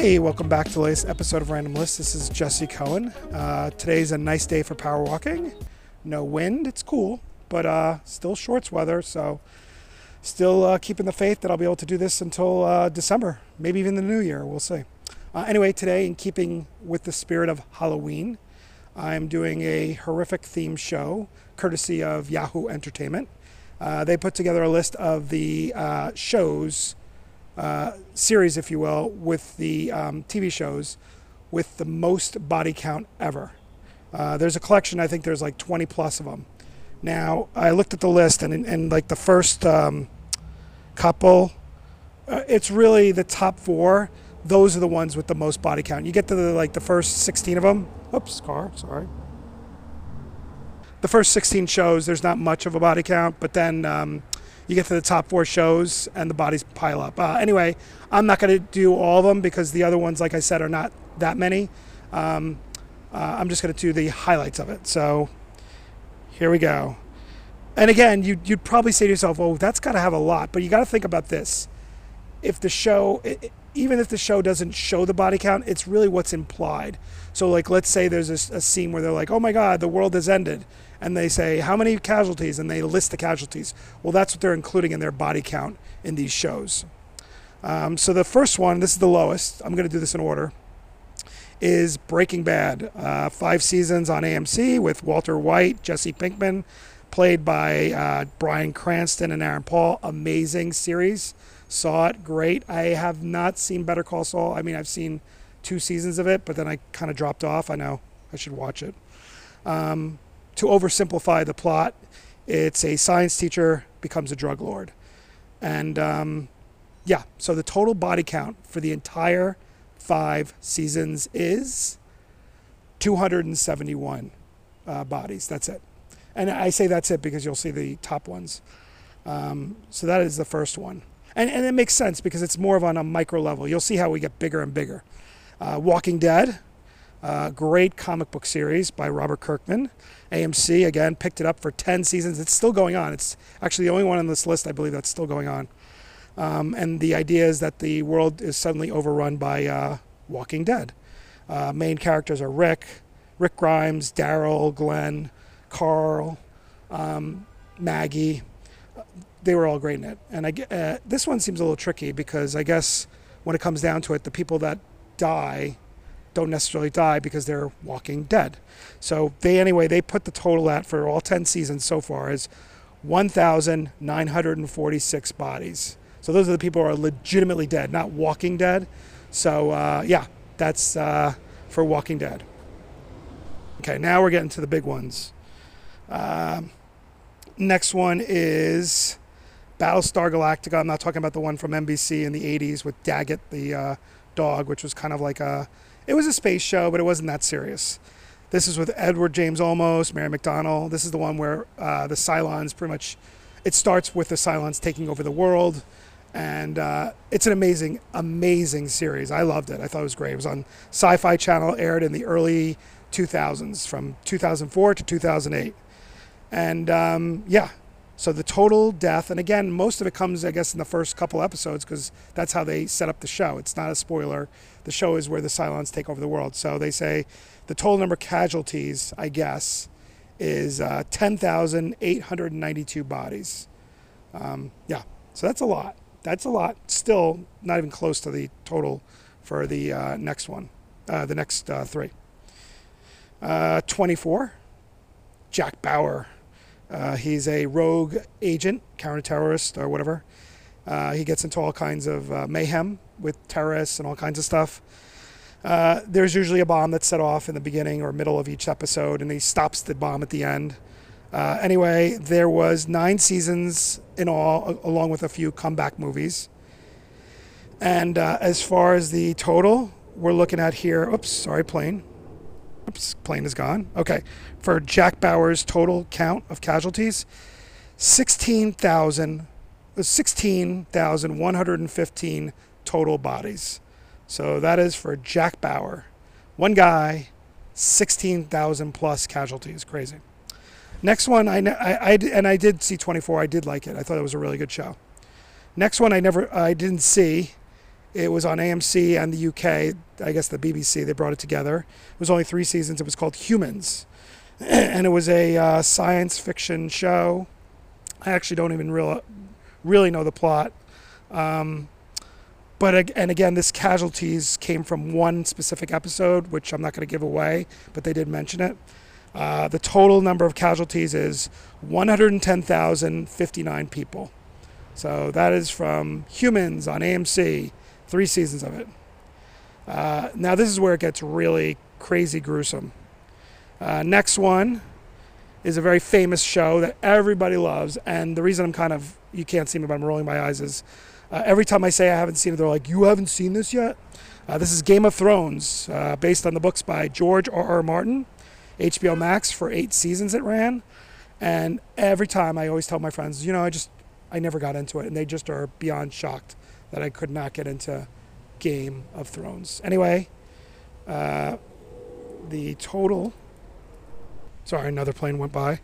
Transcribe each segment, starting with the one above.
Hey, welcome back to the latest episode of Random List. This is Jesse Cohen. Uh, today's a nice day for power walking. No wind, it's cool, but uh, still shorts weather, so still uh, keeping the faith that I'll be able to do this until uh, December, maybe even the new year. We'll see. Uh, anyway, today, in keeping with the spirit of Halloween, I'm doing a horrific theme show courtesy of Yahoo Entertainment. Uh, they put together a list of the shows, uh, series, if you will, with the um, TV shows with the most body count ever. Uh, there's a collection, I think there's like 20 plus of them. Now, I looked at the list, and, and like the first um, couple, uh, it's really the top four. Those are the ones with the most body count. You get to the, like the first 16 of them. Oops, car, sorry the first 16 shows, there's not much of a body count, but then um, you get to the top four shows and the bodies pile up. Uh, anyway, I'm not going to do all of them because the other ones, like I said, are not that many. Um, uh, I'm just going to do the highlights of it. So here we go. And again, you, you'd probably say to yourself, oh, that's got to have a lot. But you got to think about this. If the show, even if the show doesn't show the body count, it's really what's implied. So, like, let's say there's a, a scene where they're like, oh my God, the world has ended. And they say how many casualties? And they list the casualties. Well that's what they're including in their body count in these shows. Um, so the first one this is the lowest i'm going to do this in order is breaking bad. Uh, five seasons on amc with walter white jesse pinkman played by uh, bryan cranston and aaron paul. Amazing series saw it great i have not seen better call saul i mean i've seen two seasons of it but then i kind of dropped off i know i should watch it um, to oversimplify the plot, it's a science teacher becomes a drug lord. And um, yeah, so the total body count for the entire five seasons is 271 uh, bodies. That's it. And I say that's it because you'll see the top ones. Um, so that is the first one. And, and it makes sense because it's more of on a micro level. You'll see how we get bigger and bigger. Uh, Walking Dead, uh, great comic book series by Robert Kirkman. AMC again picked it up for 10 seasons. It's still going on. It's actually the only one on this list, I believe, that's still going on. Um, and the idea is that the world is suddenly overrun by uh, Walking Dead. Uh, main characters are Rick, Rick Grimes, Daryl, Glenn, Carl, um, Maggie. They were all great in it. And I, uh, this one seems a little tricky because I guess when it comes down to it, the people that die don't necessarily die because they're walking dead. So they anyway they put the total at for all 10 seasons so far as 1,946 bodies. So those are the people who are legitimately dead, not walking dead. So uh, yeah, that's uh, for Walking Dead. Okay, now we're getting to the big ones. Uh, next one is Battlestar Galactica. I'm not talking about the one from NBC in the 80s with Daggit the uh, dog, which was kind of like a it was a space show, but it wasn't that serious. This is with Edward James Olmos, Mary McDonnell. This is the one where uh, the Cylons pretty much. It starts with the Cylons taking over the world, and uh, it's an amazing, amazing series. I loved it. I thought it was great. It was on Sci-Fi Channel, aired in the early 2000s, from 2004 to 2008, and um, yeah, so the total death, and again, most of it comes, I guess, in the first couple episodes because that's how they set up the show. It's not a spoiler. The show is where the Cylons take over the world. So they say the total number of casualties, I guess, is uh, 10,892 bodies. Um, yeah, so that's a lot. That's a lot. Still not even close to the total for the uh, next one, uh, the next uh, three. Uh, 24, Jack Bauer uh, he's a rogue agent, counter-terrorist or whatever. Uh, he gets into all kinds of uh, mayhem with terrorists and all kinds of stuff. Uh, there's usually a bomb that's set off in the beginning or middle of each episode, and he stops the bomb at the end. Uh, anyway, there was nine seasons in all, along with a few comeback movies. And uh, as far as the total, we're looking at here. Oops, sorry, plane. Oops, plane is gone. Okay. For Jack Bauer's total count of casualties, 16,000 uh, 16,115 total bodies. So that is for Jack Bauer. One guy, 16,000 plus casualties. Crazy. Next one, I, I, I, and I did see 24. I did like it. I thought it was a really good show. Next one, I never, I didn't see, It was on AMC and the UK, I guess the BBC, they brought it together. It was only three seasons. It was called Humans. and it was a uh, science fiction show. I actually don't even real, really know the plot. Um, but and again, this casualties came from one specific episode, which I'm not going to give away, but they did mention it. Uh, the total number of casualties is 110,059 people. So that is from Humans on AMC, three seasons of it. Uh, now, this is where it gets really crazy gruesome. Uh, next one is a very famous show that everybody loves. And the reason I'm kind of, you can't see me, but I'm rolling my eyes is uh, every time I say I haven't seen it, they're like, You haven't seen this yet? Uh, this is Game of Thrones, uh, based on the books by George R. R. Martin, HBO Max for eight seasons it ran. And every time I always tell my friends, you know, I just, I never got into it. And they just are beyond shocked that I could not get into Game of Thrones. Anyway, uh, the total, sorry, another plane went by.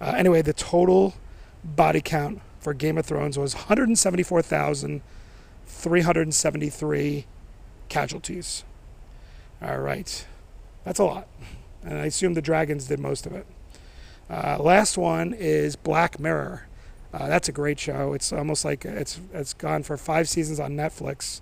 Uh, anyway, the total body count for Game of Thrones was 174,373 casualties. All right. That's a lot. And I assume the dragons did most of it. Uh, last one is Black Mirror. Uh, that's a great show. It's almost like it's it's gone for five seasons on Netflix.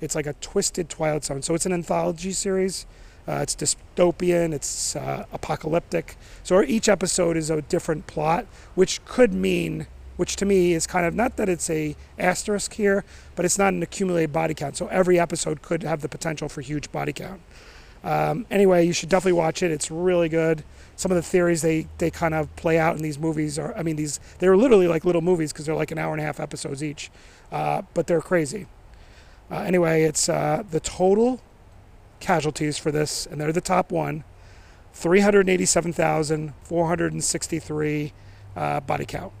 It's like a twisted Twilight Zone. So it's an anthology series. Uh, it's dystopian. It's uh, apocalyptic. So each episode is a different plot, which could mean which to me is kind of not that it's a asterisk here, but it's not an accumulated body count. So every episode could have the potential for huge body count. Um, anyway, you should definitely watch it. It's really good. Some of the theories they, they kind of play out in these movies are, I mean, these they're literally like little movies because they're like an hour and a half episodes each, uh, but they're crazy. Uh, anyway, it's uh, the total casualties for this, and they're the top one 387,463 uh, body count.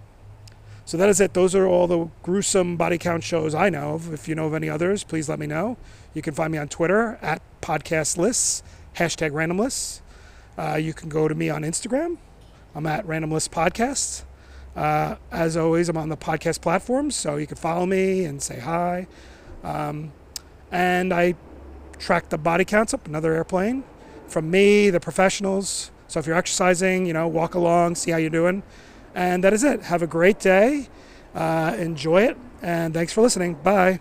So that is it. Those are all the gruesome body count shows I know of. If you know of any others, please let me know. You can find me on Twitter at podcast lists, hashtag random lists. Uh, you can go to me on Instagram. I'm at random podcasts. Uh, as always, I'm on the podcast platforms, so you can follow me and say hi. Um, and I track the body counts up, another airplane, from me, the professionals. So if you're exercising, you know, walk along, see how you're doing. And that is it. Have a great day. Uh, enjoy it. And thanks for listening. Bye.